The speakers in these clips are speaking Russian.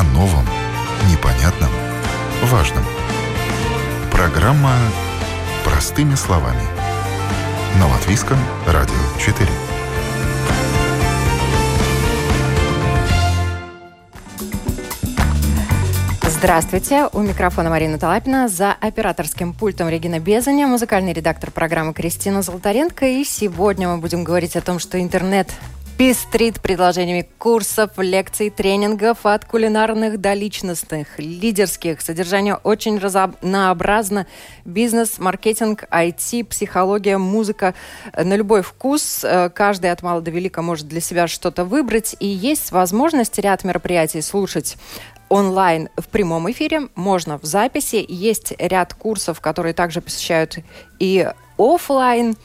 О новом, непонятном, важном. Программа «Простыми словами». На Латвийском радио 4. Здравствуйте, у микрофона Марина Талапина, за операторским пультом Регина Безаня, музыкальный редактор программы Кристина Золотаренко. И сегодня мы будем говорить о том, что интернет пестрит предложениями курсов, лекций, тренингов от кулинарных до личностных, лидерских. Содержание очень разнообразно. Бизнес, маркетинг, IT, психология, музыка. На любой вкус. Э, каждый от мала до велика может для себя что-то выбрать. И есть возможность ряд мероприятий слушать онлайн в прямом эфире, можно в записи. Есть ряд курсов, которые также посещают и офлайн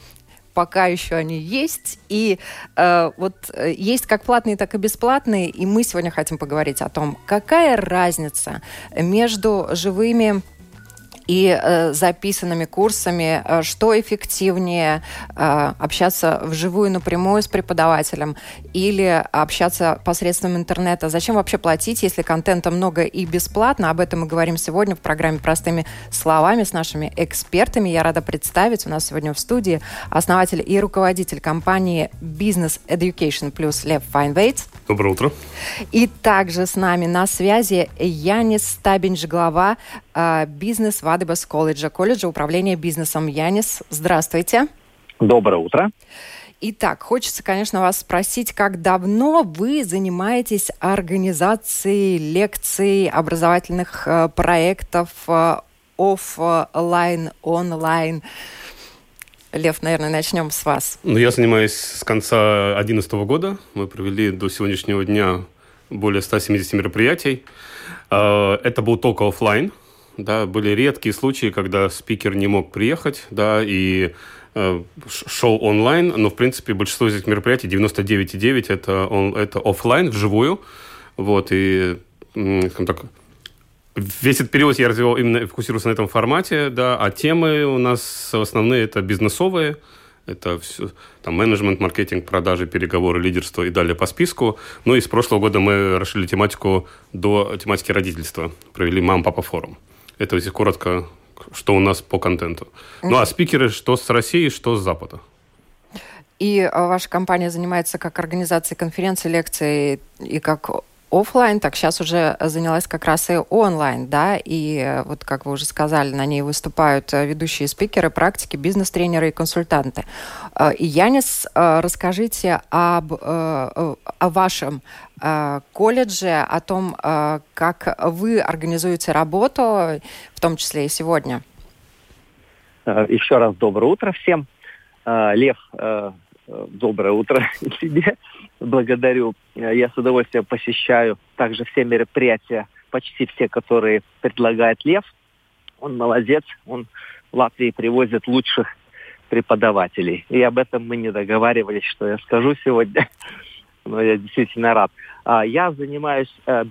пока еще они есть. И э, вот э, есть как платные, так и бесплатные. И мы сегодня хотим поговорить о том, какая разница между живыми и э, записанными курсами, э, что эффективнее э, общаться вживую напрямую с преподавателем или общаться посредством интернета. Зачем вообще платить, если контента много и бесплатно? Об этом мы говорим сегодня в программе «Простыми словами» с нашими экспертами. Я рада представить у нас сегодня в студии основатель и руководитель компании Business Education Plus Лев Файнвейтс. Доброе утро. И также с нами на связи Янис Стабинч, глава бизнес Вадыбас колледжа, колледжа управления бизнесом. Янис, здравствуйте. Доброе утро. Итак, хочется, конечно, вас спросить, как давно вы занимаетесь организацией лекций, образовательных э, проектов э, офлайн, онлайн? Лев, наверное, начнем с вас. Ну, я занимаюсь с конца 2011 года. Мы провели до сегодняшнего дня более 170 мероприятий. Э, это был только офлайн. Да, были редкие случаи, когда спикер не мог приехать, да, и э, шоу онлайн, но, в принципе, большинство из этих мероприятий, 99,9, это, он, это офлайн, вживую, вот, и, скажем так, весь этот период я развивал именно, фокусировался на этом формате, да, а темы у нас основные это бизнесовые, это все, там, менеджмент, маркетинг, продажи, переговоры, лидерство и далее по списку. Ну и с прошлого года мы расширили тематику до тематики родительства. Провели мам-папа форум. Это если коротко, что у нас по контенту. Ну, а спикеры что с России, что с Запада. И а, ваша компания занимается как организацией конференций, лекций и как офлайн, так сейчас уже занялась как раз и онлайн, да, и э, вот как вы уже сказали, на ней выступают э, ведущие спикеры, практики, бизнес-тренеры и консультанты. Э, и Янис, расскажите об, о вашем колледже, о том, как вы организуете работу, в том числе и сегодня. Еще раз доброе утро всем. Лев, доброе утро тебе благодарю. Я с удовольствием посещаю также все мероприятия, почти все, которые предлагает Лев. Он молодец, он в Латвии привозит лучших преподавателей. И об этом мы не договаривались, что я скажу сегодня. Но я действительно рад. А, я занимаюсь э,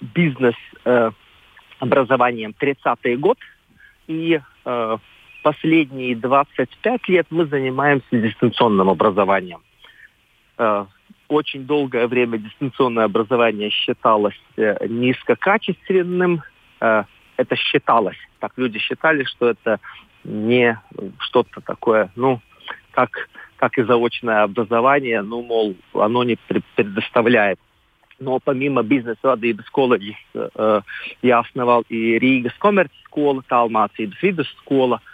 бизнес-образованием э, 30-й год. И э, последние 25 лет мы занимаемся дистанционным образованием очень долгое время дистанционное образование считалось э, низкокачественным. Э, это считалось. Так люди считали, что это не что-то такое, ну, как, как и заочное образование, ну, мол, оно не предоставляет. Но помимо бизнес-vadības э, я основал и Риgas коммерц-школа, Талмацības видосшкола. Э,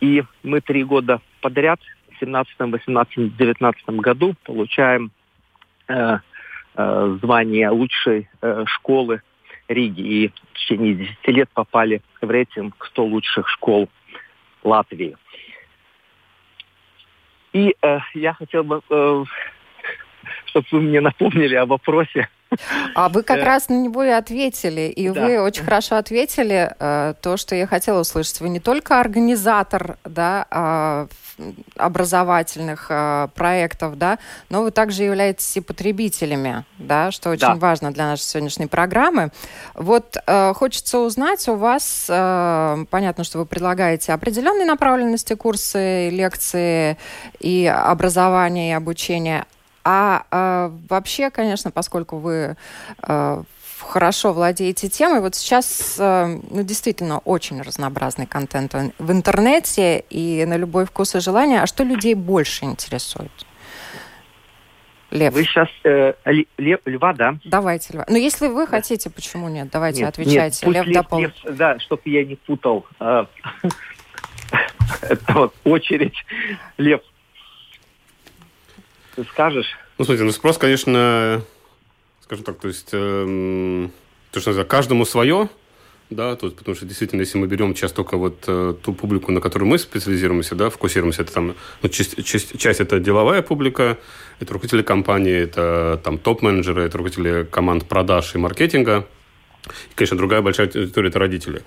и мы три года подряд 17, 18, 19 году получаем э, э, звание лучшей э, школы Риги. И в течение 10 лет попали в рейтинг 100 лучших школ Латвии. И э, я хотел бы, э, чтобы вы мне напомнили о вопросе а вы как раз на него и ответили. И да. вы очень хорошо ответили э, то, что я хотела услышать. Вы не только организатор да, э, образовательных э, проектов, да, но вы также являетесь и потребителями, да, что очень да. важно для нашей сегодняшней программы. Вот э, хочется узнать у вас, э, понятно, что вы предлагаете определенные направленности курсы, лекции и образование, и обучение, а э, вообще, конечно, поскольку вы э, хорошо владеете темой. Вот сейчас, э, ну, действительно, очень разнообразный контент в интернете и на любой вкус и желание. А что людей больше интересует? Лев. Вы сейчас э, лев, льва, да? Давайте льва. Но ну, если вы да. хотите, почему нет? Давайте нет, отвечайте. Нет, лев, лев, допол... лев, да, чтобы я не путал. А, это вот очередь. Лев, ты скажешь? Ну, смотрите, ну спрос, конечно, скажем так, то есть, э, то, что называется, каждому свое, да, есть, потому что действительно, если мы берем часто только вот э, ту публику, на которую мы специализируемся, да, фокусируемся, это там, ну, часть, часть, часть это деловая публика, это руководители компании, это там топ-менеджеры, это руководители команд продаж и маркетинга, и, конечно, другая большая аудитория это родители.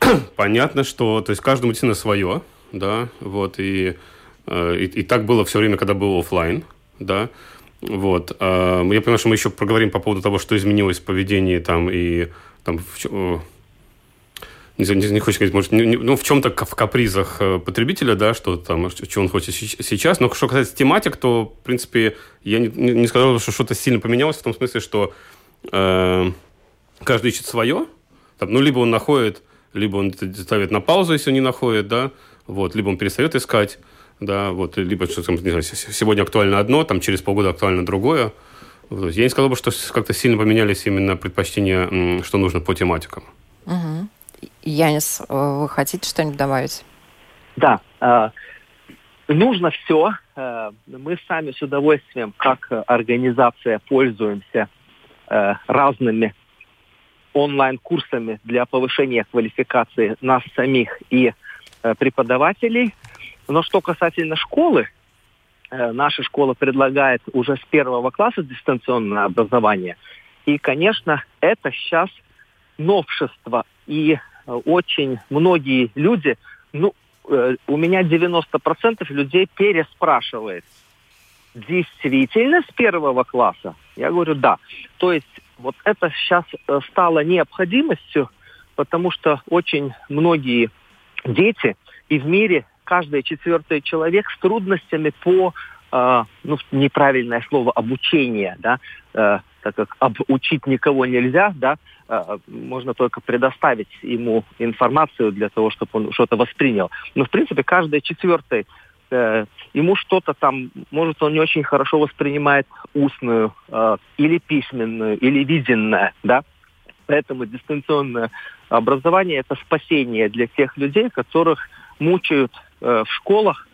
Понятно, что, то есть, каждому действительно свое, да, вот, и, и, и так было все время, когда был офлайн, да, вот. Э, я понимаю, что мы еще проговорим по поводу того, что изменилось в поведении там и там в, не, не, не хочу сказать, может, не, ну, в чем-то в капризах э, потребителя, да, что там, что он хочет сейчас. Но что касается тематик, то, в принципе, я не, не сказал, что что-то сильно поменялось в том смысле, что э, каждый ищет свое. Там, ну, либо он находит, либо он ставит на паузу, если не находит, да, вот, либо он перестает искать, да, вот, либо что не знаю, сегодня актуально одно, там через полгода актуально другое. Вот. Я не сказал бы, что как-то сильно поменялись именно предпочтения, что нужно по тематикам. Угу. Янис, э, вы хотите что-нибудь добавить? Да. Э, нужно все. Э, мы сами с удовольствием, как организация, пользуемся э, разными онлайн-курсами для повышения квалификации нас самих и преподавателей. Но что касательно школы, э, наша школа предлагает уже с первого класса дистанционное образование. И, конечно, это сейчас новшество. И э, очень многие люди, ну, э, у меня 90% людей переспрашивает, действительно с первого класса? Я говорю, да. То есть вот это сейчас стало необходимостью, потому что очень многие дети и в мире каждый четвертый человек с трудностями по, э, ну, неправильное слово, обучение, да, э, так как обучить никого нельзя, да, э, можно только предоставить ему информацию для того, чтобы он что-то воспринял. Но, в принципе, каждый четвертый э, ему что-то там, может, он не очень хорошо воспринимает устную э, или письменную, или виденное, да. Поэтому дистанционное образование – это спасение для тех людей, которых мучают э, в школах,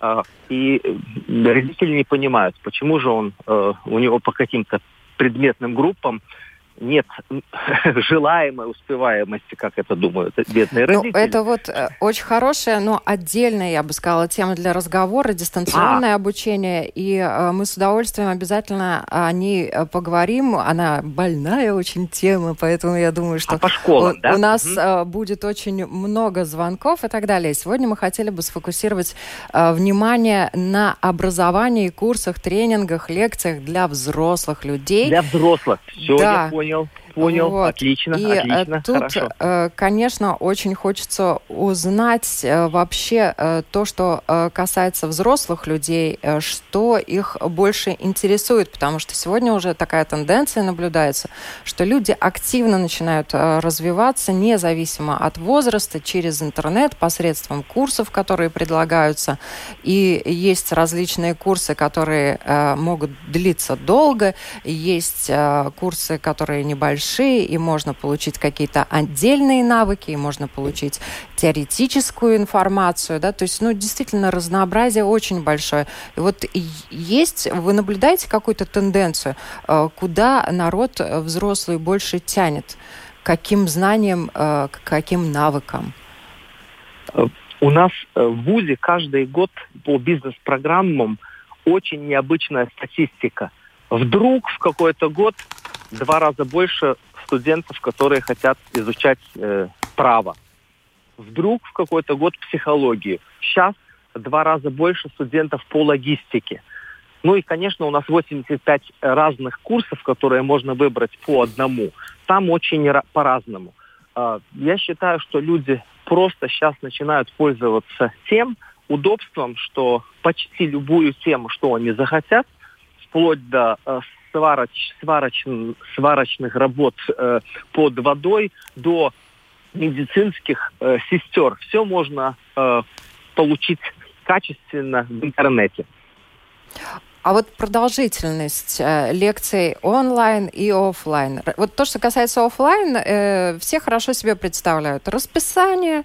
э, и родители не понимают, почему же он, э, у него по каким-то предметным группам нет желаемой успеваемости, как это думают бедные ну, родители. Это вот э, очень хорошая, но отдельная, я бы сказала, тема для разговора, дистанционное а. обучение, и э, мы с удовольствием обязательно о ней э, поговорим. Она больная очень тема, поэтому я думаю, что а по школам, у, да? у нас угу. будет очень много звонков и так далее. Сегодня мы хотели бы сфокусировать внимание на образовании, курсах, тренингах, лекциях для взрослых людей. Для взрослых, все, да. я понял понял. Понял, вот. отлично, и э, отлично, тут, хорошо. Э, конечно, очень хочется узнать э, вообще то, что касается взрослых людей, что их больше интересует, потому что сегодня уже такая тенденция наблюдается, что люди активно начинают развиваться независимо от возраста через интернет посредством курсов, которые предлагаются, и есть различные курсы, которые могут длиться долго, есть курсы, которые небольшие большие, и можно получить какие-то отдельные навыки, и можно получить теоретическую информацию, да, то есть, ну, действительно, разнообразие очень большое. И вот есть, вы наблюдаете какую-то тенденцию, э, куда народ э, взрослый больше тянет? Каким знаниям, э, каким навыкам? У нас в ВУЗе каждый год по бизнес-программам очень необычная статистика. Вдруг в какой-то год два раза больше студентов, которые хотят изучать э, право. Вдруг в какой-то год психологию. Сейчас два раза больше студентов по логистике. Ну и, конечно, у нас 85 разных курсов, которые можно выбрать по одному. Там очень по-разному. Э, я считаю, что люди просто сейчас начинают пользоваться тем удобством, что почти любую тему, что они захотят, вплоть до э, свароч, свароч, сварочных работ э, под водой до медицинских э, сестер. Все можно э, получить качественно в интернете. А вот продолжительность э, лекций онлайн и офлайн. Вот то, что касается офлайн, э, все хорошо себе представляют. Расписание,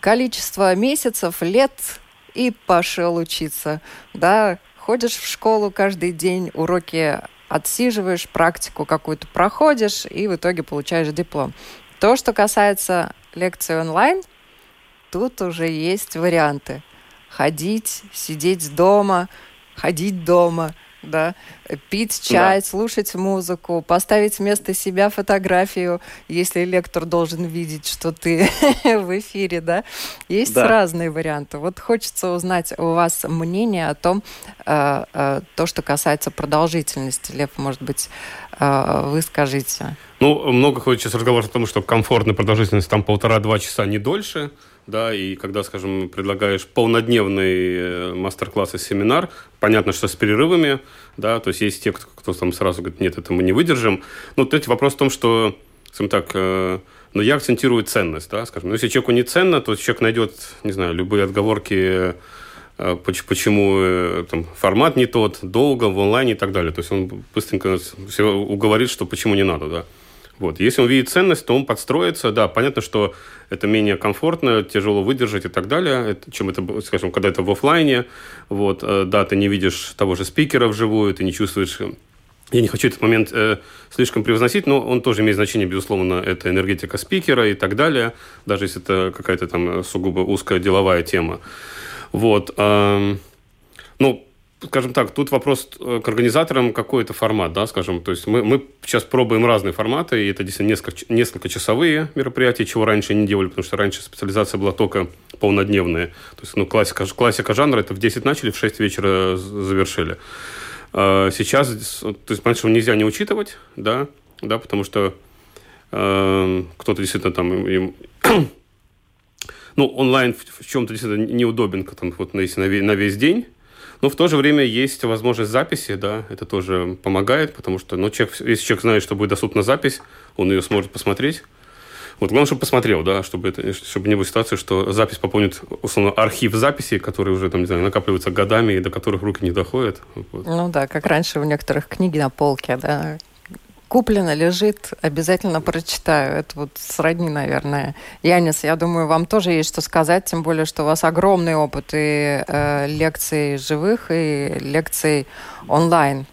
количество месяцев, лет и пошел учиться. Да, ходишь в школу каждый день, уроки отсиживаешь, практику какую-то проходишь и в итоге получаешь диплом. То, что касается лекций онлайн, тут уже есть варианты. Ходить, сидеть дома, ходить дома – да, пить чай, да. слушать музыку, поставить вместо себя фотографию, если лектор должен видеть, что ты в эфире, да. Есть да. разные варианты. Вот хочется узнать у вас мнение о том, э, э, то, что касается продолжительности. Лев, может быть, э, вы скажите. Ну, много ходит сейчас разговор о том, что комфортная продолжительность там полтора-два часа, не дольше да, и когда, скажем, предлагаешь полнодневный э, мастер-класс и семинар, понятно, что с перерывами, да, то есть есть те, кто, кто там сразу говорит, нет, это мы не выдержим. Но вот эти вопрос в том, что, скажем так, э, но я акцентирую ценность, да, скажем, но если человеку не ценно, то человек найдет, не знаю, любые отговорки, э, почему там, формат не тот, долго, в онлайне и так далее. То есть он быстренько все уговорит, что почему не надо, да. Вот. Если он видит ценность, то он подстроится. Да, понятно, что это менее комфортно, тяжело выдержать и так далее, чем это, скажем, когда это в офлайне. Вот. Э, да, ты не видишь того же спикера вживую, ты не чувствуешь я не хочу этот момент э, слишком превозносить, но он тоже имеет значение, безусловно, это энергетика спикера и так далее, даже если это какая-то там сугубо узкая деловая тема. Вот. Э, ну, скажем так, тут вопрос э, к организаторам какой-то формат, да, скажем, то есть мы, мы сейчас пробуем разные форматы, и это действительно несколько, несколько часовые мероприятия, чего раньше не делали, потому что раньше специализация была только полнодневная, то есть, ну, классика, классика жанра, это в 10 начали, в 6 вечера завершили. А сейчас, то есть, понимаете, нельзя не учитывать, да, да, потому что э, кто-то действительно там им, ну, онлайн в, в чем-то действительно неудобен, там, вот, если на, на весь день, но в то же время есть возможность записи, да, это тоже помогает, потому что, ну, человек, если человек знает, что будет доступна запись, он ее сможет посмотреть. Вот главное, чтобы посмотрел, да, чтобы, это, чтобы не было ситуации, что запись пополнит, условно, архив записи, который уже, там, не знаю, накапливается годами и до которых руки не доходят. Вот. Ну да, как раньше у некоторых книги на полке, да, куплено, лежит, обязательно прочитаю. Это вот сродни, наверное. Янис, я думаю, вам тоже есть что сказать, тем более, что у вас огромный опыт и э, лекций живых, и лекций онлайн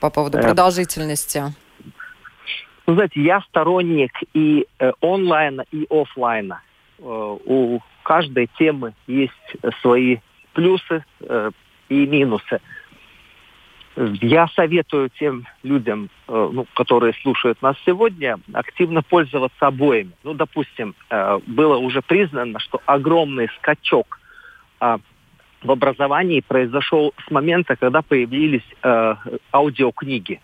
по поводу продолжительности. Ну, знаете, я сторонник и э, онлайна, и офлайна. Э, у каждой темы есть свои плюсы э, и минусы. Я советую тем людям, э, ну, которые слушают нас сегодня, активно пользоваться обоими. Ну, допустим, э, было уже признано, что огромный скачок э, в образовании произошел с момента, когда появились аудиокниги.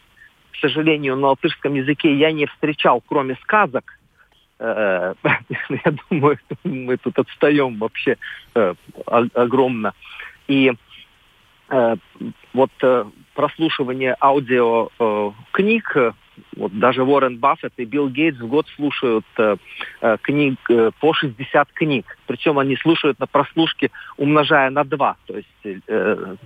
К сожалению, на латышском языке я не встречал, кроме сказок, я думаю, мы тут отстаем вообще огромно. И вот прослушивание аудио э, книг, вот даже Уоррен Баффет и Билл Гейтс в год слушают э, э книг э, по 60 книг. Причем они слушают на прослушке, умножая на 2, то есть э,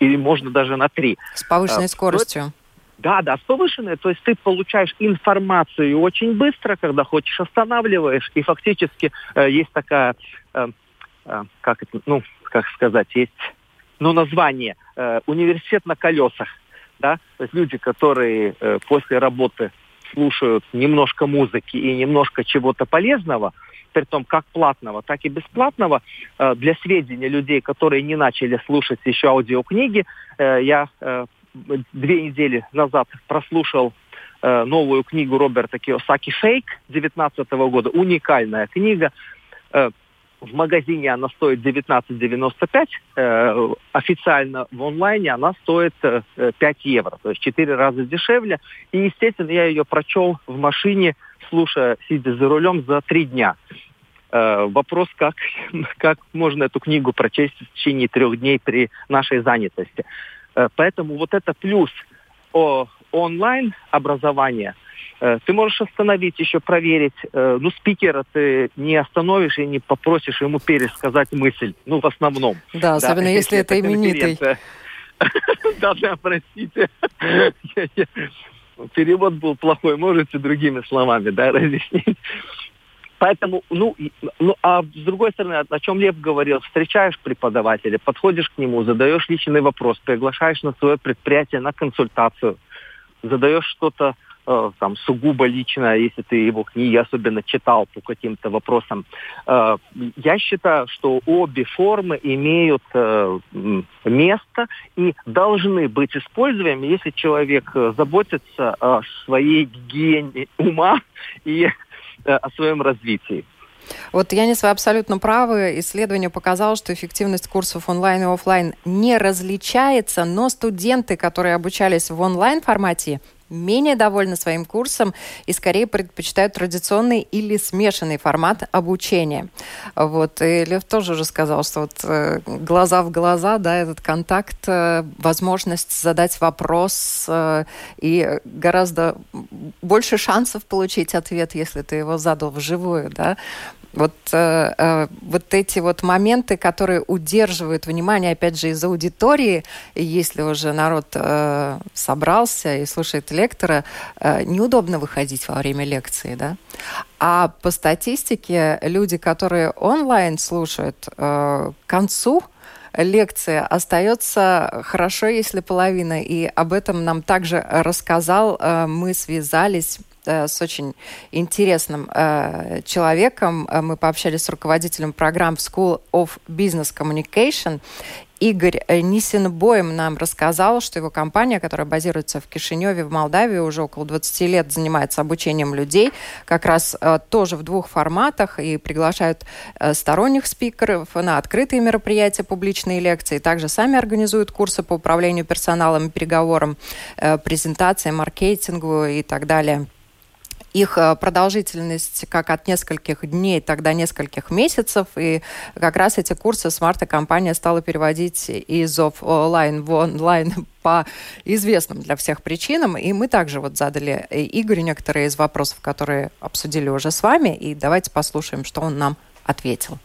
или можно даже на 3. С повышенной э, скоростью. Да, да, с повышенной. То есть ты получаешь информацию очень быстро, когда хочешь останавливаешь, и фактически э, есть такая, э, э, как это, ну, как сказать, есть ну, название э, «Университет на колесах». Да? То есть люди, которые э, после работы слушают немножко музыки и немножко чего-то полезного, при том как платного, так и бесплатного, э, для сведения людей, которые не начали слушать еще аудиокниги, э, я э, две недели назад прослушал э, новую книгу Роберта Киосаки «Фейк» 2019 года, уникальная книга, э, в магазине она стоит 19,95, э, официально в онлайне она стоит э, 5 евро, то есть 4 раза дешевле. И, естественно, я ее прочел в машине, слушая, сидя за рулем, за 3 дня. Э, вопрос, как, как можно эту книгу прочесть в течение трех дней при нашей занятости. Э, поэтому вот это плюс о, онлайн образование, э, ты можешь остановить, еще проверить. Э, ну, спикера ты не остановишь и не попросишь ему пересказать мысль. Ну, в основном. Да, особенно да, если, если это именитый. Да, да, простите. Перевод был плохой, можете другими словами, да, разъяснить. Поэтому, ну, ну, а с другой стороны, о чем Лев говорил, встречаешь преподавателя, подходишь к нему, задаешь личный вопрос, приглашаешь на свое предприятие на консультацию, задаешь что-то э, там сугубо личное, если ты его книги особенно читал по каким-то вопросам. Э, я считаю, что обе формы имеют э, место и должны быть используемы, если человек заботится о своей гигиене ума и о своем развитии. Вот Янис, вы абсолютно правы. Исследование показало, что эффективность курсов онлайн и офлайн не различается, но студенты, которые обучались в онлайн формате, менее довольны своим курсом и скорее предпочитают традиционный или смешанный формат обучения. Вот. И Лев тоже уже сказал, что вот э, глаза в глаза, да, этот контакт, э, возможность задать вопрос э, и гораздо больше шансов получить ответ, если ты его задал вживую, да. Вот, э, э, вот эти вот моменты, которые удерживают внимание, опять же, из аудитории, если уже народ э, собрался и слушает лектора, э, неудобно выходить во время лекции, да? А по статистике люди, которые онлайн слушают, э, к концу лекции остается хорошо, если половина. И об этом нам также рассказал. Э, мы связались с очень интересным э, человеком. Э, мы пообщались с руководителем программ School of Business Communication. Игорь Нисенбоем нам рассказал, что его компания, которая базируется в Кишиневе, в Молдавии, уже около 20 лет занимается обучением людей, как раз э, тоже в двух форматах, и приглашают э, сторонних спикеров на открытые мероприятия, публичные лекции, также сами организуют курсы по управлению персоналом, переговорам, э, презентациям, маркетингу и так далее. Их э, продолжительность как от нескольких дней, до нескольких месяцев. И как раз эти курсы с марта компания стала переводить из офлайн в онлайн по известным для всех причинам. И мы также вот задали Игорю некоторые из вопросов, которые обсудили уже с вами. И давайте послушаем, что он нам ответил.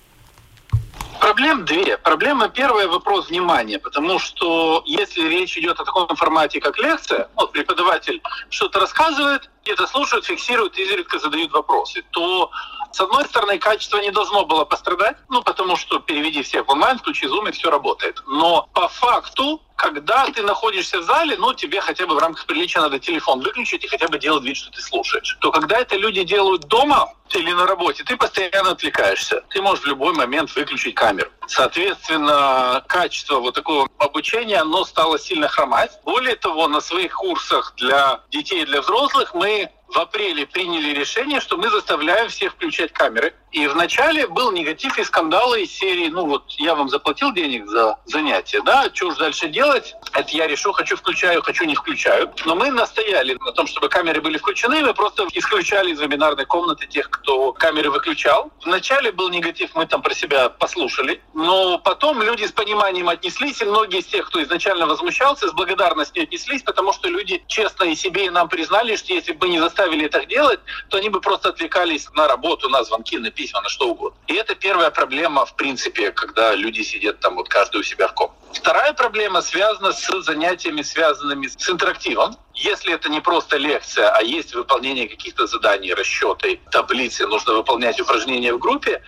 Проблем две. Проблема первая – вопрос внимания, потому что если речь идет о таком формате, как лекция, вот преподаватель что-то рассказывает, где-то слушают, фиксируют, изредка задают вопросы, то с одной стороны, качество не должно было пострадать, ну, потому что переведи всех в онлайн, включи Zoom, и все работает. Но по факту когда ты находишься в зале, ну, тебе хотя бы в рамках приличия надо телефон выключить и хотя бы делать вид, что ты слушаешь. То когда это люди делают дома или на работе, ты постоянно отвлекаешься. Ты можешь в любой момент выключить камеру. Соответственно, качество вот такого обучения, оно стало сильно хромать. Более того, на своих курсах для детей и для взрослых мы в апреле приняли решение, что мы заставляем всех включать камеры. И вначале был негатив и скандалы из серии, ну вот я вам заплатил денег за занятие, да, что уж дальше делать? Это я решу, хочу включаю, хочу не включаю. Но мы настояли на том, чтобы камеры были включены, мы просто исключали из вебинарной комнаты тех, кто камеры выключал. Вначале был негатив, мы там про себя послушали, но потом люди с пониманием отнеслись, и многие из тех, кто изначально возмущался, с благодарностью отнеслись, потому что люди честно и себе, и нам признали, что если бы не заставили это делать, то они бы просто отвлекались на работу, на звонки, на письма, на что угодно. И это первая проблема, в принципе, когда люди сидят там вот каждый у себя в комнате. Вторая проблема связана с занятиями, связанными с интерактивом. Если это не просто лекция, а есть выполнение каких-то заданий, расчеты, таблицы, нужно выполнять упражнения в группе,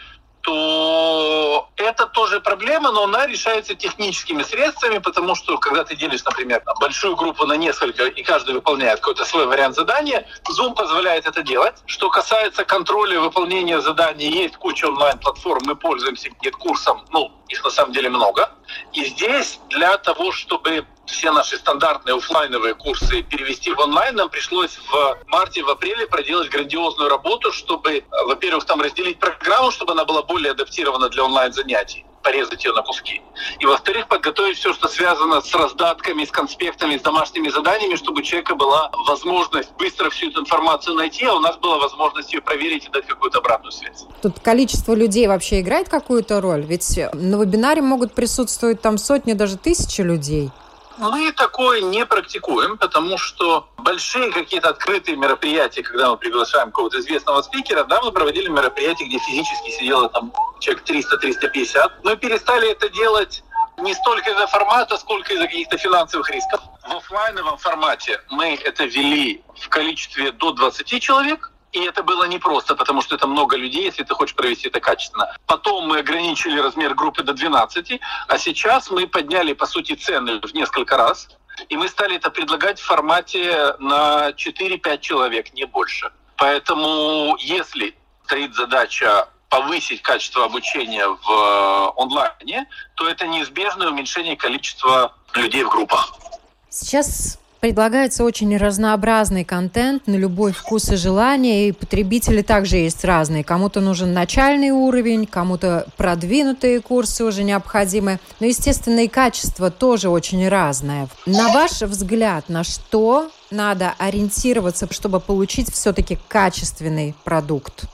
то это тоже проблема, но она решается техническими средствами, потому что когда ты делишь, например, большую группу на несколько, и каждый выполняет какой-то свой вариант задания, Zoom позволяет это делать. Что касается контроля выполнения заданий, есть куча онлайн-платформ, мы пользуемся курсом, ну, их на самом деле много. И здесь для того, чтобы все наши стандартные офлайновые курсы перевести в онлайн, нам пришлось в марте, в апреле проделать грандиозную работу, чтобы, во-первых, там разделить программу, чтобы она была более адаптирована для онлайн-занятий порезать ее на куски. И, во-вторых, подготовить все, что связано с раздатками, с конспектами, с домашними заданиями, чтобы у человека была возможность быстро всю эту информацию найти, а у нас была возможность ее проверить и дать какую-то обратную связь. Тут количество людей вообще играет какую-то роль? Ведь на вебинаре могут присутствовать там сотни, даже тысячи людей. Мы такое не практикуем, потому что большие какие-то открытые мероприятия, когда мы приглашаем какого-то известного спикера, да, мы проводили мероприятия, где физически сидело там человек 300-350. Мы перестали это делать не столько из-за формата, сколько из-за каких-то финансовых рисков. В офлайновом формате мы это вели в количестве до 20 человек, и это было непросто, потому что это много людей, если ты хочешь провести это качественно. Потом мы ограничили размер группы до 12, а сейчас мы подняли, по сути, цены в несколько раз. И мы стали это предлагать в формате на 4-5 человек, не больше. Поэтому если стоит задача повысить качество обучения в э, онлайне, то это неизбежное уменьшение количества людей в группах. Сейчас предлагается очень разнообразный контент на любой вкус и желание, и потребители также есть разные. Кому-то нужен начальный уровень, кому-то продвинутые курсы уже необходимы. Но, естественно, и качество тоже очень разное. На ваш взгляд, на что надо ориентироваться, чтобы получить все-таки качественный продукт?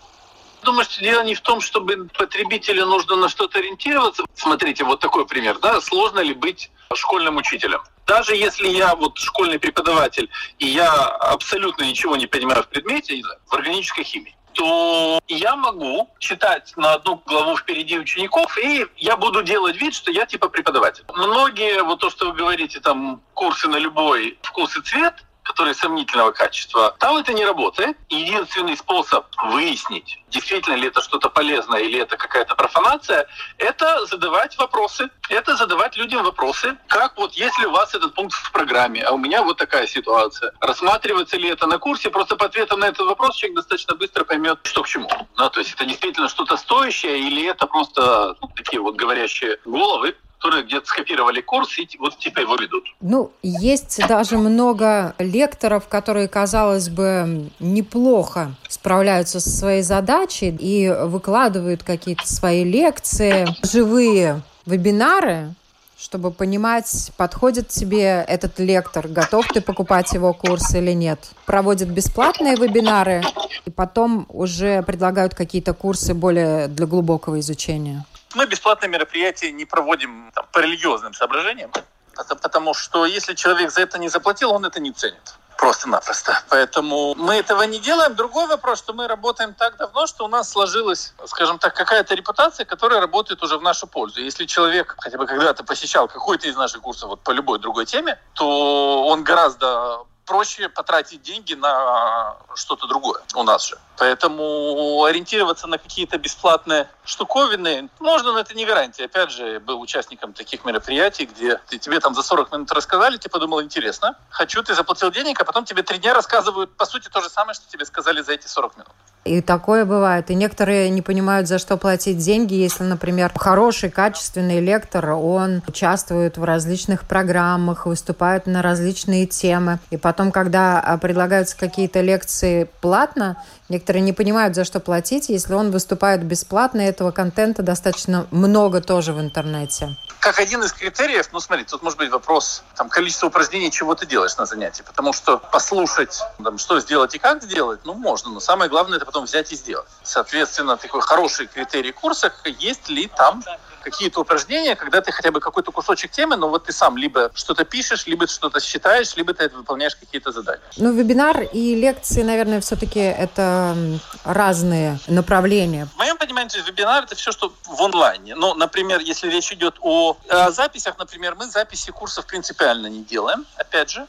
Думаю, что дело не в том, чтобы потребителю нужно на что-то ориентироваться. Смотрите, вот такой пример. Да? Сложно ли быть школьным учителем? Даже если я вот школьный преподаватель, и я абсолютно ничего не понимаю в предмете, в органической химии, то я могу читать на одну главу впереди учеников, и я буду делать вид, что я типа преподаватель. Многие, вот то, что вы говорите, там, курсы на любой вкус и цвет, которые сомнительного качества, там это не работает. Единственный способ выяснить, действительно ли это что-то полезное или это какая-то профанация, это задавать вопросы. Это задавать людям вопросы, как вот если у вас этот пункт в программе, а у меня вот такая ситуация. Рассматривается ли это на курсе? Просто по ответам на этот вопрос человек достаточно быстро поймет, что к чему. Да, то есть это действительно что-то стоящее или это просто ну, такие вот говорящие головы, которые где-то скопировали курс и вот теперь его ведут. Ну, есть даже много лекторов, которые, казалось бы, неплохо справляются со своей задачей и выкладывают какие-то свои лекции, живые вебинары, чтобы понимать, подходит тебе этот лектор, готов ты покупать его курс или нет. Проводят бесплатные вебинары, и потом уже предлагают какие-то курсы более для глубокого изучения. Мы бесплатные мероприятия не проводим там, по религиозным соображениям, потому что если человек за это не заплатил, он это не ценит просто-напросто. Поэтому мы этого не делаем. Другой вопрос, что мы работаем так давно, что у нас сложилась, скажем так, какая-то репутация, которая работает уже в нашу пользу. Если человек хотя бы когда-то посещал какой-то из наших курсов вот по любой другой теме, то он гораздо проще потратить деньги на что-то другое у нас же. Поэтому ориентироваться на какие-то бесплатные штуковины можно, но это не гарантия. Опять же, был участником таких мероприятий, где ты, тебе там за 40 минут рассказали, ты подумал, интересно, хочу, ты заплатил денег, а потом тебе три дня рассказывают, по сути, то же самое, что тебе сказали за эти 40 минут. И такое бывает. И некоторые не понимают, за что платить деньги, если, например, хороший, качественный лектор, он участвует в различных программах, выступает на различные темы. И потом, когда а, предлагаются какие-то лекции платно, некоторые не понимают, за что платить, если он выступает бесплатно, этого контента достаточно много тоже в интернете как один из критериев, ну смотри, тут может быть вопрос там, количества упражнений, чего ты делаешь на занятии. Потому что послушать, там, что сделать и как сделать, ну можно, но самое главное это потом взять и сделать. Соответственно, такой хороший критерий курса, есть ли там какие-то упражнения, когда ты хотя бы какой-то кусочек темы, но вот ты сам либо что-то пишешь, либо что-то считаешь, либо ты выполняешь какие-то задания. Ну, вебинар и лекции, наверное, все-таки это разные направления. В моем понимании, вебинар — это все, что в онлайне. Ну, например, если речь идет о, о записях, например, мы записи курсов принципиально не делаем, опять же.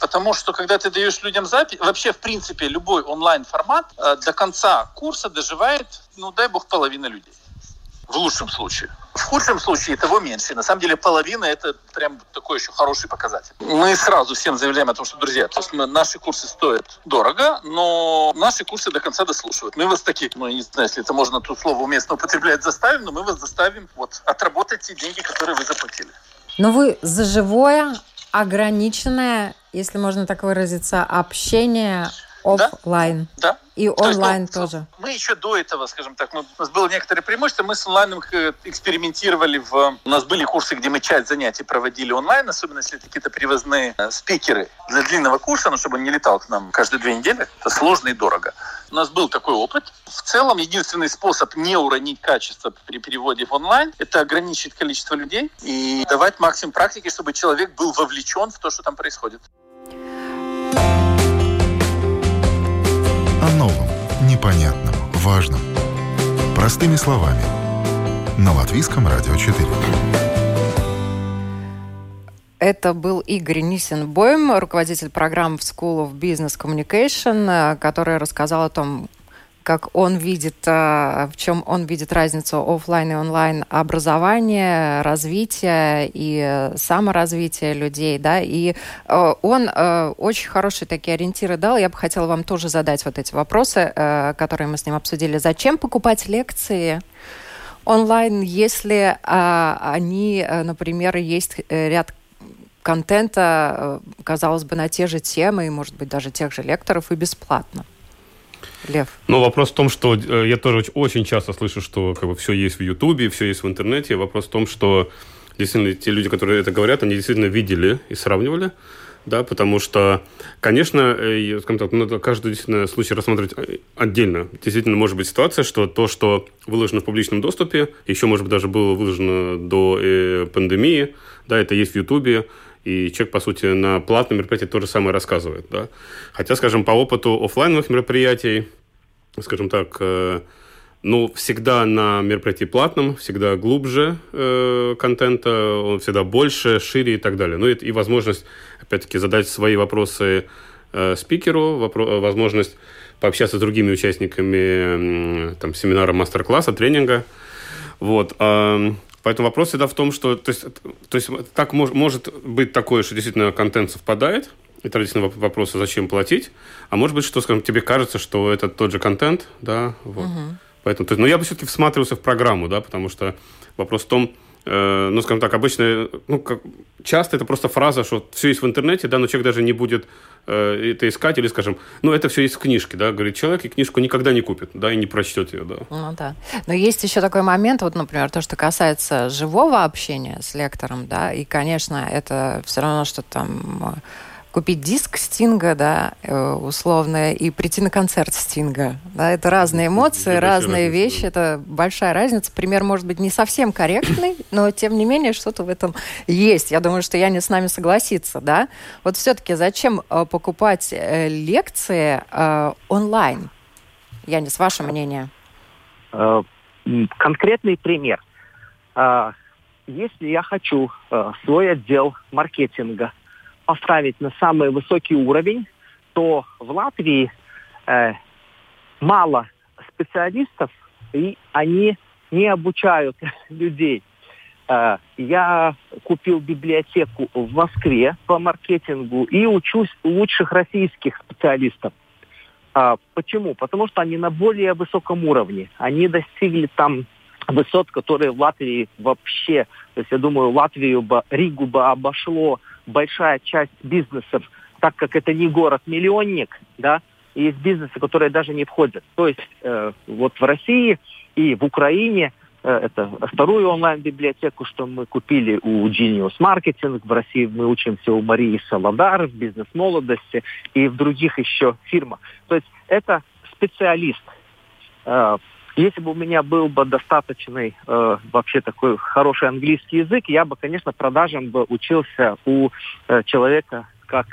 Потому что когда ты даешь людям запись, вообще, в принципе, любой онлайн-формат э, до конца курса доживает, ну, дай бог, половина людей в лучшем случае. В худшем случае того меньше. На самом деле половина это прям такой еще хороший показатель. Мы сразу всем заявляем о том, что, друзья, то есть мы, наши курсы стоят дорого, но наши курсы до конца дослушивают. Мы вас таких, ну, не знаю, если это можно тут слово уместно употреблять, заставим, но мы вас заставим вот отработать те деньги, которые вы заплатили. Но вы за живое, ограниченное, если можно так выразиться, общение Оффлайн. Да. И онлайн то есть, ну, тоже. Мы еще до этого, скажем так, ну, у нас было некоторые преимущества. Мы с онлайном э, экспериментировали. В... У нас были курсы, где мы часть занятий проводили онлайн, особенно если это какие-то привозные э, спикеры для длинного курса, ну, чтобы он не летал к нам каждые две недели. Это сложно и дорого. У нас был такой опыт. В целом, единственный способ не уронить качество при переводе в онлайн – это ограничить количество людей и давать максимум практики, чтобы человек был вовлечен в то, что там происходит. Непонятном, важном. Простыми словами. На Латвийском радио 4. Это был Игорь Нисенбойм, руководитель программ в School of Business Communication, который рассказал о том, как он видит, э, в чем он видит разницу офлайн и онлайн образования, развития и саморазвития людей, да, и э, он э, очень хорошие такие ориентиры дал. Я бы хотела вам тоже задать вот эти вопросы, которые мы с ним обсудили. Зачем покупать лекции? онлайн, если они, например, есть ряд контента, казалось бы, на те же темы, и, может быть, даже тех же лекторов, и бесплатно. Лев. Но вопрос в том, что э, я тоже очень часто слышу, что как бы все есть в Ютубе, все есть в интернете. Вопрос в том, что действительно те люди, которые это говорят, они действительно видели и сравнивали. Да, потому что, конечно, э, скажем так, надо каждый действительно случай рассматривать э, отдельно. Действительно, может быть ситуация, что то, что выложено в публичном доступе, еще, может быть, даже было выложено до э, пандемии, да, это есть в Ютубе, и человек, по сути, на платном мероприятии то же самое рассказывает. Да? Хотя, скажем, по опыту офлайновых мероприятий, скажем так, э, ну, всегда на мероприятии платном, всегда глубже э, контента, он всегда больше, шире и так далее. Ну, и, и возможность, опять-таки, задать свои вопросы э, спикеру, вопро- возможность пообщаться с другими участниками э, там, семинара, мастер-класса, тренинга. Вот. Э, Поэтому вопрос всегда в том, что то есть, то есть так мож, может быть такое, что действительно контент совпадает, и традиционный вопрос, зачем платить, а может быть, что, скажем, тебе кажется, что это тот же контент, да, вот. Угу. Поэтому, то есть, но я бы все-таки всматривался в программу, да, потому что вопрос в том, Э, ну, скажем так, обычно, ну, как, часто это просто фраза, что все есть в интернете, да, но человек даже не будет э, это искать, или, скажем, ну, это все есть в книжке, да, говорит человек, и книжку никогда не купит, да, и не прочтет ее, да. Ну, да. Но есть еще такой момент, вот, например, то, что касается живого общения с лектором, да, и, конечно, это все равно, что там купить диск Стинга, да, э, условно, и прийти на концерт Стинга. Да, это разные эмоции, это разные разница, вещи, это большая разница. Пример может быть не совсем корректный, но тем не менее что-то в этом есть. Я думаю, что я не с нами согласится, да. Вот все-таки зачем э, покупать э, лекции онлайн? Я не с вашего мнения. Конкретный пример. Если я хочу свой отдел маркетинга поставить на самый высокий уровень, то в Латвии э, мало специалистов, и они не обучают людей. Э, я купил библиотеку в Москве по маркетингу и учусь у лучших российских специалистов. Э, почему? Потому что они на более высоком уровне. Они достигли там высот, которые в Латвии вообще, то есть я думаю, Латвию бы, Ригу бы обошло большая часть бизнесов, так как это не город-миллионник, да, есть бизнесы, которые даже не входят. То есть э, вот в России и в Украине э, это вторую онлайн-библиотеку, что мы купили у Genius Marketing. В России мы учимся у Марии Солодар в бизнес-молодости и в других еще фирмах. То есть это специалист. Э, если бы у меня был бы достаточный э, вообще такой хороший английский язык, я бы, конечно, продажам бы учился у э, человека, как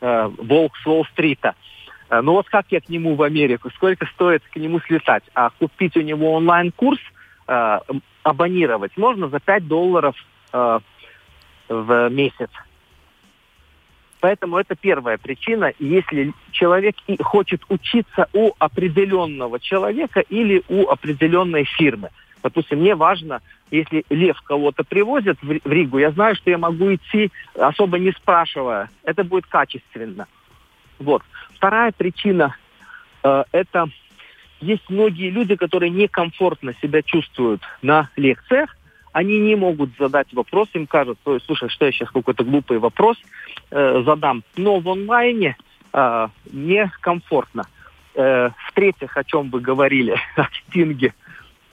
э, волк с Уолл-стрита. Э, ну вот как я к нему в Америку, сколько стоит к нему слетать? А купить у него онлайн-курс, э, абонировать можно за 5 долларов э, в месяц. Поэтому это первая причина. Если человек хочет учиться у определенного человека или у определенной фирмы. Допустим, мне важно, если Лев кого-то привозит в Ригу, я знаю, что я могу идти, особо не спрашивая. Это будет качественно. Вот. Вторая причина э, это есть многие люди, которые некомфортно себя чувствуют на лекциях, они не могут задать вопрос, им кажется, слушай, что я сейчас какой-то глупый вопрос э, задам. Но в онлайне э, некомфортно. Э, В-третьих, о чем вы говорили, о стинге,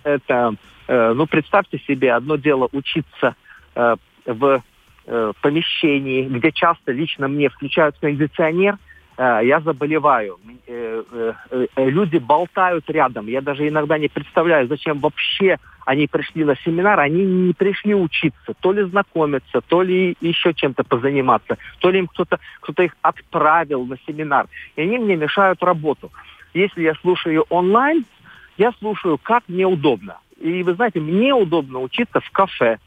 это, э, ну, представьте себе, одно дело учиться э, в э, помещении, где часто лично мне включают кондиционер, э, я заболеваю. Э, люди болтают рядом. Я даже иногда не представляю, зачем вообще они пришли на семинар. Они не пришли учиться, то ли знакомиться, то ли еще чем-то позаниматься, то ли им кто-то кто их отправил на семинар. И они мне мешают работу. Если я слушаю онлайн, я слушаю, как мне удобно. И вы знаете, мне удобно учиться в кафе,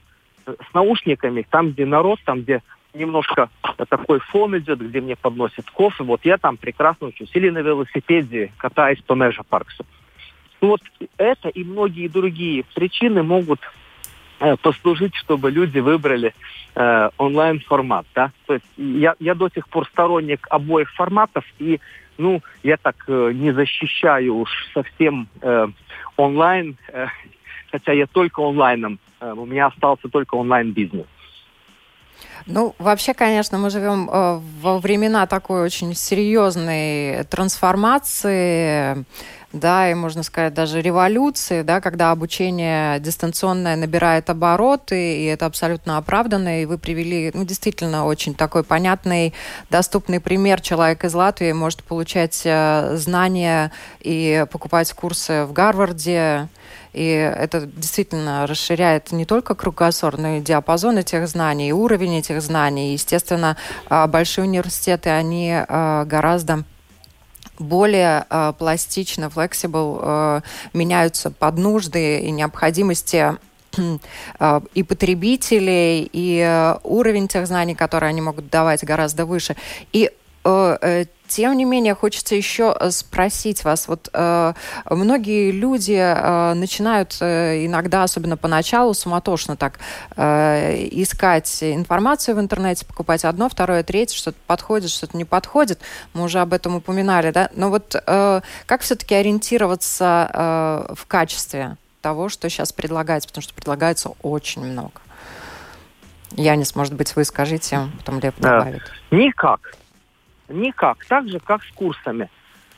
с наушниками, там, где народ, там, где немножко такой фон идет, где мне подносят кофе. Вот я там прекрасно учусь. Или на велосипеде катаюсь по Межа Парксу. Ну вот это и многие другие причины могут э, послужить, чтобы люди выбрали э, онлайн-формат. Да? То есть я, я до сих пор сторонник обоих форматов, и ну, я так э, не защищаю уж совсем э, онлайн, э, хотя я только онлайном Э, у меня остался только онлайн-бизнес. Ну, вообще, конечно, мы живем э, во времена такой очень серьезной трансформации, да, и можно сказать даже революции, да, когда обучение дистанционное набирает обороты, и это абсолютно оправданно, и вы привели, ну, действительно, очень такой понятный, доступный пример. Человек из Латвии может получать э, знания и покупать курсы в Гарварде, и это действительно расширяет не только кругозор, но и диапазон этих знаний, и уровень этих знаний. Естественно, а, большие университеты, они а, гораздо более э, пластично, flexible, э, меняются под нужды и необходимости и потребителей, и уровень тех знаний, которые они могут давать, гораздо выше. И тем не менее, хочется еще э, спросить вас. Вот э, многие люди э, начинают э, иногда, особенно поначалу, суматошно так э, искать информацию в интернете, покупать одно, второе, третье, что-то подходит, что-то не подходит. Мы уже об этом упоминали, да? Но вот э, как все-таки ориентироваться э, в качестве того, что сейчас предлагается? Потому что предлагается очень много. Янис, может быть, вы скажите, потом Лев добавит. Никак Никак. Так же, как с курсами.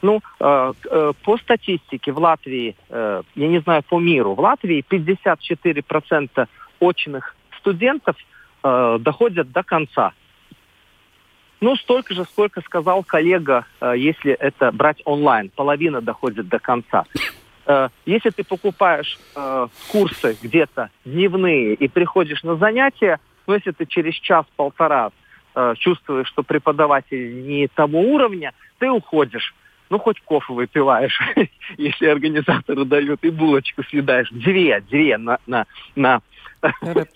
Ну, э, э, по статистике в Латвии, э, я не знаю по миру, в Латвии 54% очных студентов э, доходят до конца. Ну, столько же, сколько сказал коллега, э, если это брать онлайн. Половина доходит до конца. Э, если ты покупаешь э, курсы где-то дневные и приходишь на занятия, ну, если ты через час-полтора э, чувствуешь, что преподаватель не того уровня, ты уходишь. Ну, хоть кофе выпиваешь, если организаторы дают, и булочку съедаешь. Две, две на... на, на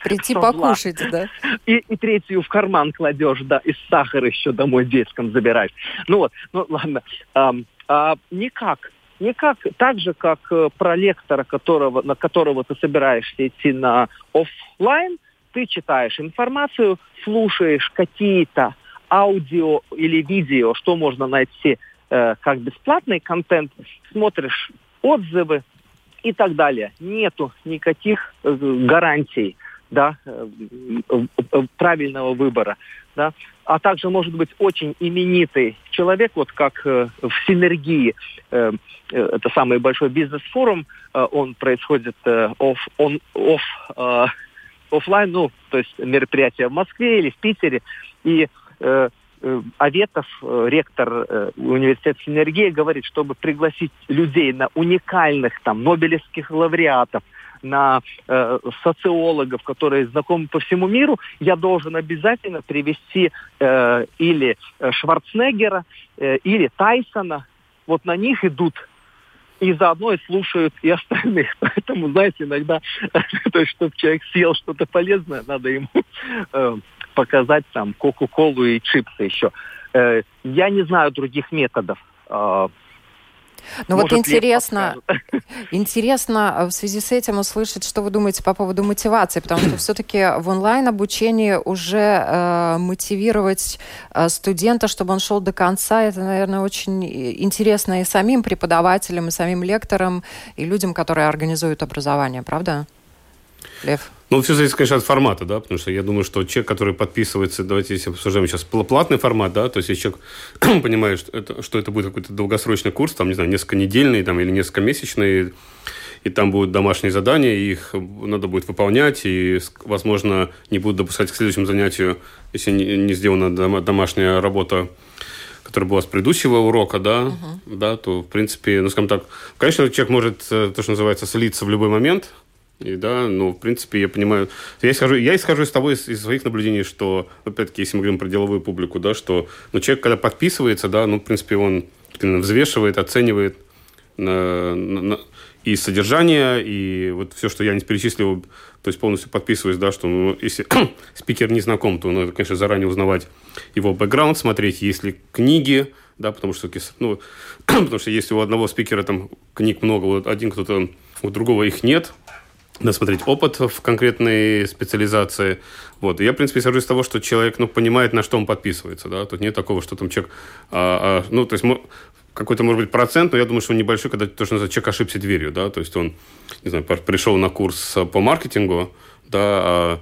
Прийти покушать, да? И, и третью в карман кладешь, да, и сахар еще домой детском забираешь. Ну вот, ну ладно. А, а, никак, никак, так же, как э, про лектора, которого, на которого ты собираешься идти на офлайн, ты читаешь информацию, слушаешь какие-то аудио или видео, что можно найти э, как бесплатный контент, смотришь отзывы и так далее. Нету никаких э, гарантий да, э, э, правильного выбора. Да. А также может быть очень именитый человек, вот как э, в Синергии, э, э, это самый большой бизнес-форум, э, он происходит э, off, on, off э, офлайн, ну, то есть мероприятия в Москве или в Питере. И э, э, Аветов, э, ректор э, университета Синергии, говорит, чтобы пригласить людей на уникальных там нобелевских лауреатов, на э, социологов, которые знакомы по всему миру, я должен обязательно привести э, или Шварценеггера, э, или Тайсона. Вот на них идут и заодно и слушают и остальных. Поэтому, знаете, иногда, то есть, чтобы человек съел что-то полезное, надо ему э, показать там Кока-Колу и чипсы еще. Э, я не знаю других методов. Э, ну вот интересно, интересно э, в связи с этим услышать, что вы думаете по поводу мотивации, потому что все-таки в онлайн-обучении уже э, мотивировать э, студента, чтобы он шел до конца, это, наверное, очень интересно и самим преподавателям, и самим лекторам, и людям, которые организуют образование, правда, Лев? Ну, все зависит, конечно, от формата, да, потому что я думаю, что человек, который подписывается, давайте если обсуждаем сейчас платный формат, да, то есть если человек понимает, что это, что это будет какой-то долгосрочный курс, там, не знаю, несколько недельный там, или несколько месячный, и там будут домашние задания, и их надо будет выполнять, и, возможно, не будут допускать к следующему занятию, если не, сделана домашняя работа которая была с предыдущего урока, да, uh-huh. да, то, в принципе, ну, скажем так, конечно, человек может, э, то, что называется, слиться в любой момент, и да, ну, в принципе, я понимаю. Я исхожу, я исхожу из того, из, из своих наблюдений, что, опять-таки, если мы говорим про деловую публику, да, что ну, человек, когда подписывается, да, ну, в принципе, он взвешивает, оценивает на, на, и содержание, и вот все, что я не перечислил, то есть полностью подписываюсь, да, что ну, если спикер не знаком, то надо, конечно, заранее узнавать его бэкграунд, смотреть, есть ли книги, да, потому что, ну, потому что если у одного спикера там книг много, вот один кто-то, у другого их нет, надо смотреть опыт в конкретной специализации. Вот. Я, в принципе, исхожу из того, что человек ну, понимает, на что он подписывается. Да? Тут нет такого, что там человек... А, а, ну, то есть какой-то, может быть, процент, но я думаю, что он небольшой, когда то, что человек ошибся дверью, да, то есть он, не знаю, пришел на курс по маркетингу, да, а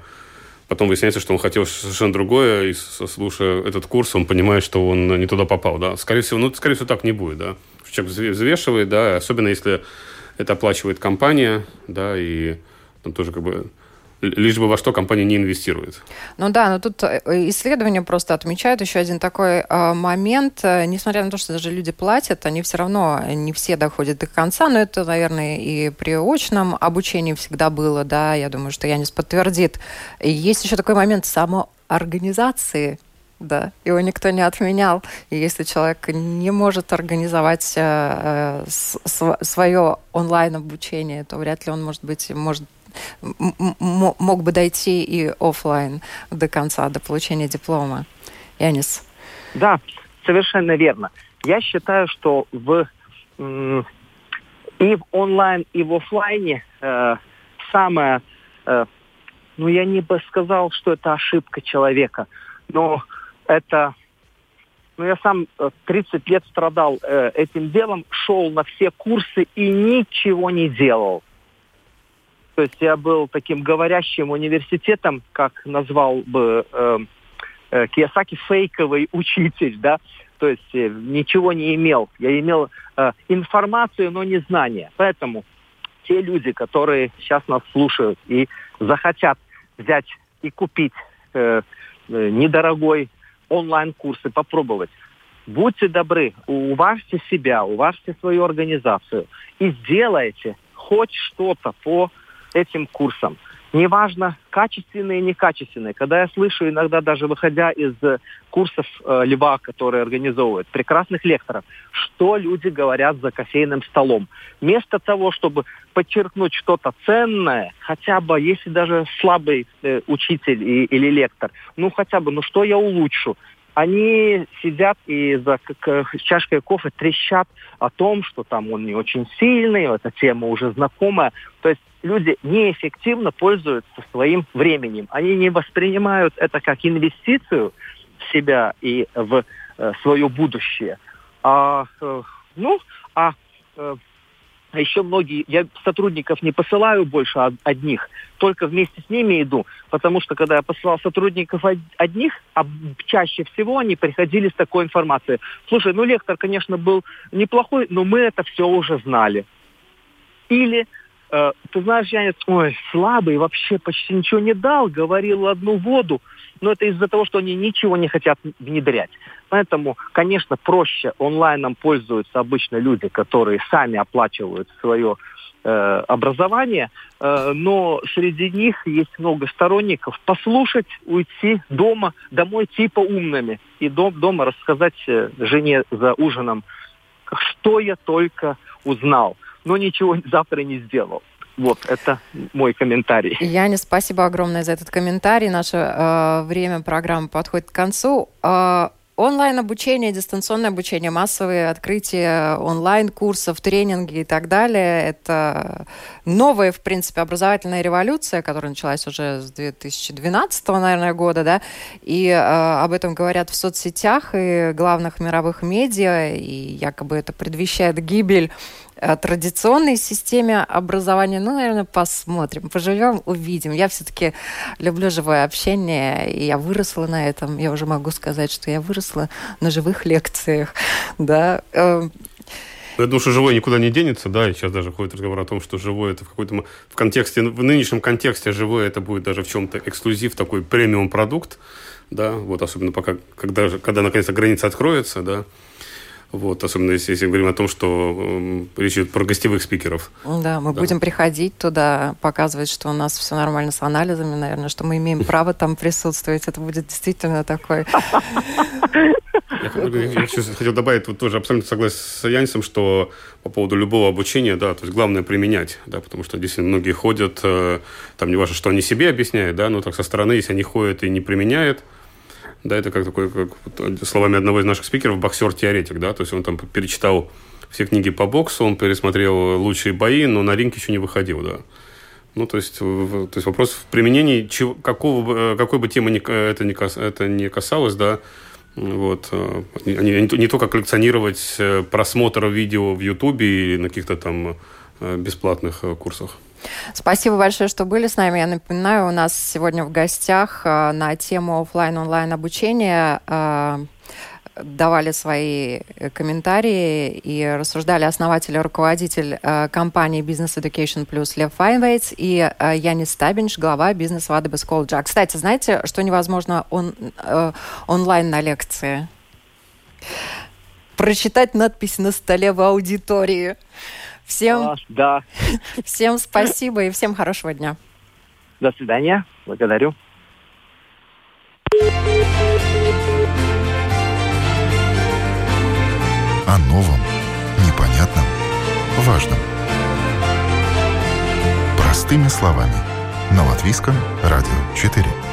потом выясняется, что он хотел совершенно другое, и слушая этот курс, он понимает, что он не туда попал, да. Скорее всего, ну, скорее всего, так не будет, да. Человек взвешивает, да, особенно если это оплачивает компания, да, и там тоже как бы лишь бы во что компания не инвестирует. Ну да, но тут э, исследования просто отмечают еще один такой э, момент. Несмотря на то, что даже люди платят, они все равно не все доходят до конца, но это, наверное, и при очном обучении всегда было, да, я думаю, что Янис подтвердит. Есть еще такой момент самоорганизации да, его никто не отменял. И если человек не может организовать э, э, свое онлайн-обучение, то вряд ли он, может быть, может мог бы дойти и офлайн до конца, до получения диплома. Янис. Да, совершенно верно. Я считаю, что в и в онлайн, и в офлайне э, самое, э, ну я не бы сказал, что это ошибка человека, но это, ну я сам 30 э, лет страдал э, этим делом, шел на все курсы и ничего не делал. То есть я был таким говорящим университетом, как назвал бы э, э, Киясаки, фейковый учитель, да, то есть э, ничего не имел. Я имел э, информацию, но не знания. Поэтому те люди, которые сейчас нас слушают и захотят взять и купить э, э недорогой онлайн-курсы, попробовать, будьте добры, уважьте себя, уважьте свою организацию и сделайте хоть что-то по этим курсам. Неважно, качественные, некачественные. Когда я слышу иногда, даже выходя из э, курсов э, Льва, которые организовывают, прекрасных лекторов, что люди говорят за кофейным столом. Вместо того, чтобы подчеркнуть что-то ценное, хотя бы, если даже слабый э, учитель и, или лектор, ну хотя бы, ну что я улучшу? они сидят и за чашкой кофе трещат о том, что там он не очень сильный, эта тема уже знакомая. То есть люди неэффективно пользуются своим временем. Они не воспринимают это как инвестицию в себя и в э, свое будущее. А, э, ну, а э, еще многие, я сотрудников не посылаю больше одних, только вместе с ними иду, потому что когда я посылал сотрудников одних, а чаще всего они приходили с такой информацией. Слушай, ну лектор, конечно, был неплохой, но мы это все уже знали. Или Э, ты знаешь, я ой, слабый, вообще почти ничего не дал, говорил одну воду. Но это из-за того, что они ничего не хотят внедрять. Поэтому, конечно, проще онлайном пользуются обычно люди, которые сами оплачивают свое э, образование, э, но среди них есть много сторонников. Послушать, уйти дома, домой типа умными. И дом, дома рассказать жене за ужином, что я только узнал но ничего завтра не сделал. Вот, это мой комментарий. Яне, спасибо огромное за этот комментарий. Наше э, время программы подходит к концу. Э, онлайн-обучение, дистанционное обучение, массовые открытия онлайн-курсов, тренинги и так далее – это новая, в принципе, образовательная революция, которая началась уже с 2012, наверное, года, да, и э, об этом говорят в соцсетях и главных мировых медиа, и якобы это предвещает гибель традиционной системе образования, ну, наверное, посмотрим, поживем, увидим. Я все-таки люблю живое общение, и я выросла на этом. Я уже могу сказать, что я выросла на живых лекциях, да. Эм, я думаю, что живое никуда не денется, да, и сейчас даже ходит разговор о том, что живое это в какой-то в контексте, в нынешнем контексте живое это будет даже в чем-то эксклюзив, такой премиум продукт, да, вот особенно пока, когда, когда наконец-то граница откроется, да, вот, особенно если, если говорим о том, что э, речь идет про гостевых спикеров. Да, мы да. будем приходить туда, показывать, что у нас все нормально с анализами, наверное, что мы имеем право там присутствовать. Это будет действительно такой... Я, хотел добавить, вот тоже абсолютно согласен с Янисом, что по поводу любого обучения, да, то есть главное применять, да, потому что действительно многие ходят, э, там не важно, что они себе объясняют, да, но так со стороны, если они ходят и не применяют, да, это как такой, как словами одного из наших спикеров, боксер-теоретик, да, то есть он там перечитал все книги по боксу, он пересмотрел лучшие бои, но на ринг еще не выходил, да. Ну, то есть, то есть вопрос в применении, чего, какого, какой бы темы это не, это не касалось, да, вот. Э, не, не только коллекционировать э, просмотр видео в Ютубе или на каких-то там э, бесплатных курсах. Спасибо большое, что были с нами. Я напоминаю, у нас сегодня в гостях э, на тему офлайн-онлайн обучения э, давали свои комментарии и рассуждали основатель и руководитель э, компании Business Education Plus Лев Файнвейтс и э, Янис Стабинш, глава бизнеса Вады Колджа. Кстати, знаете, что невозможно он, онлайн на лекции? Прочитать надпись на столе в аудитории. Всем, а, да. всем спасибо и всем хорошего дня. До свидания. Благодарю. О новом, непонятном, важном. Простыми словами. На Латвийском радио 4.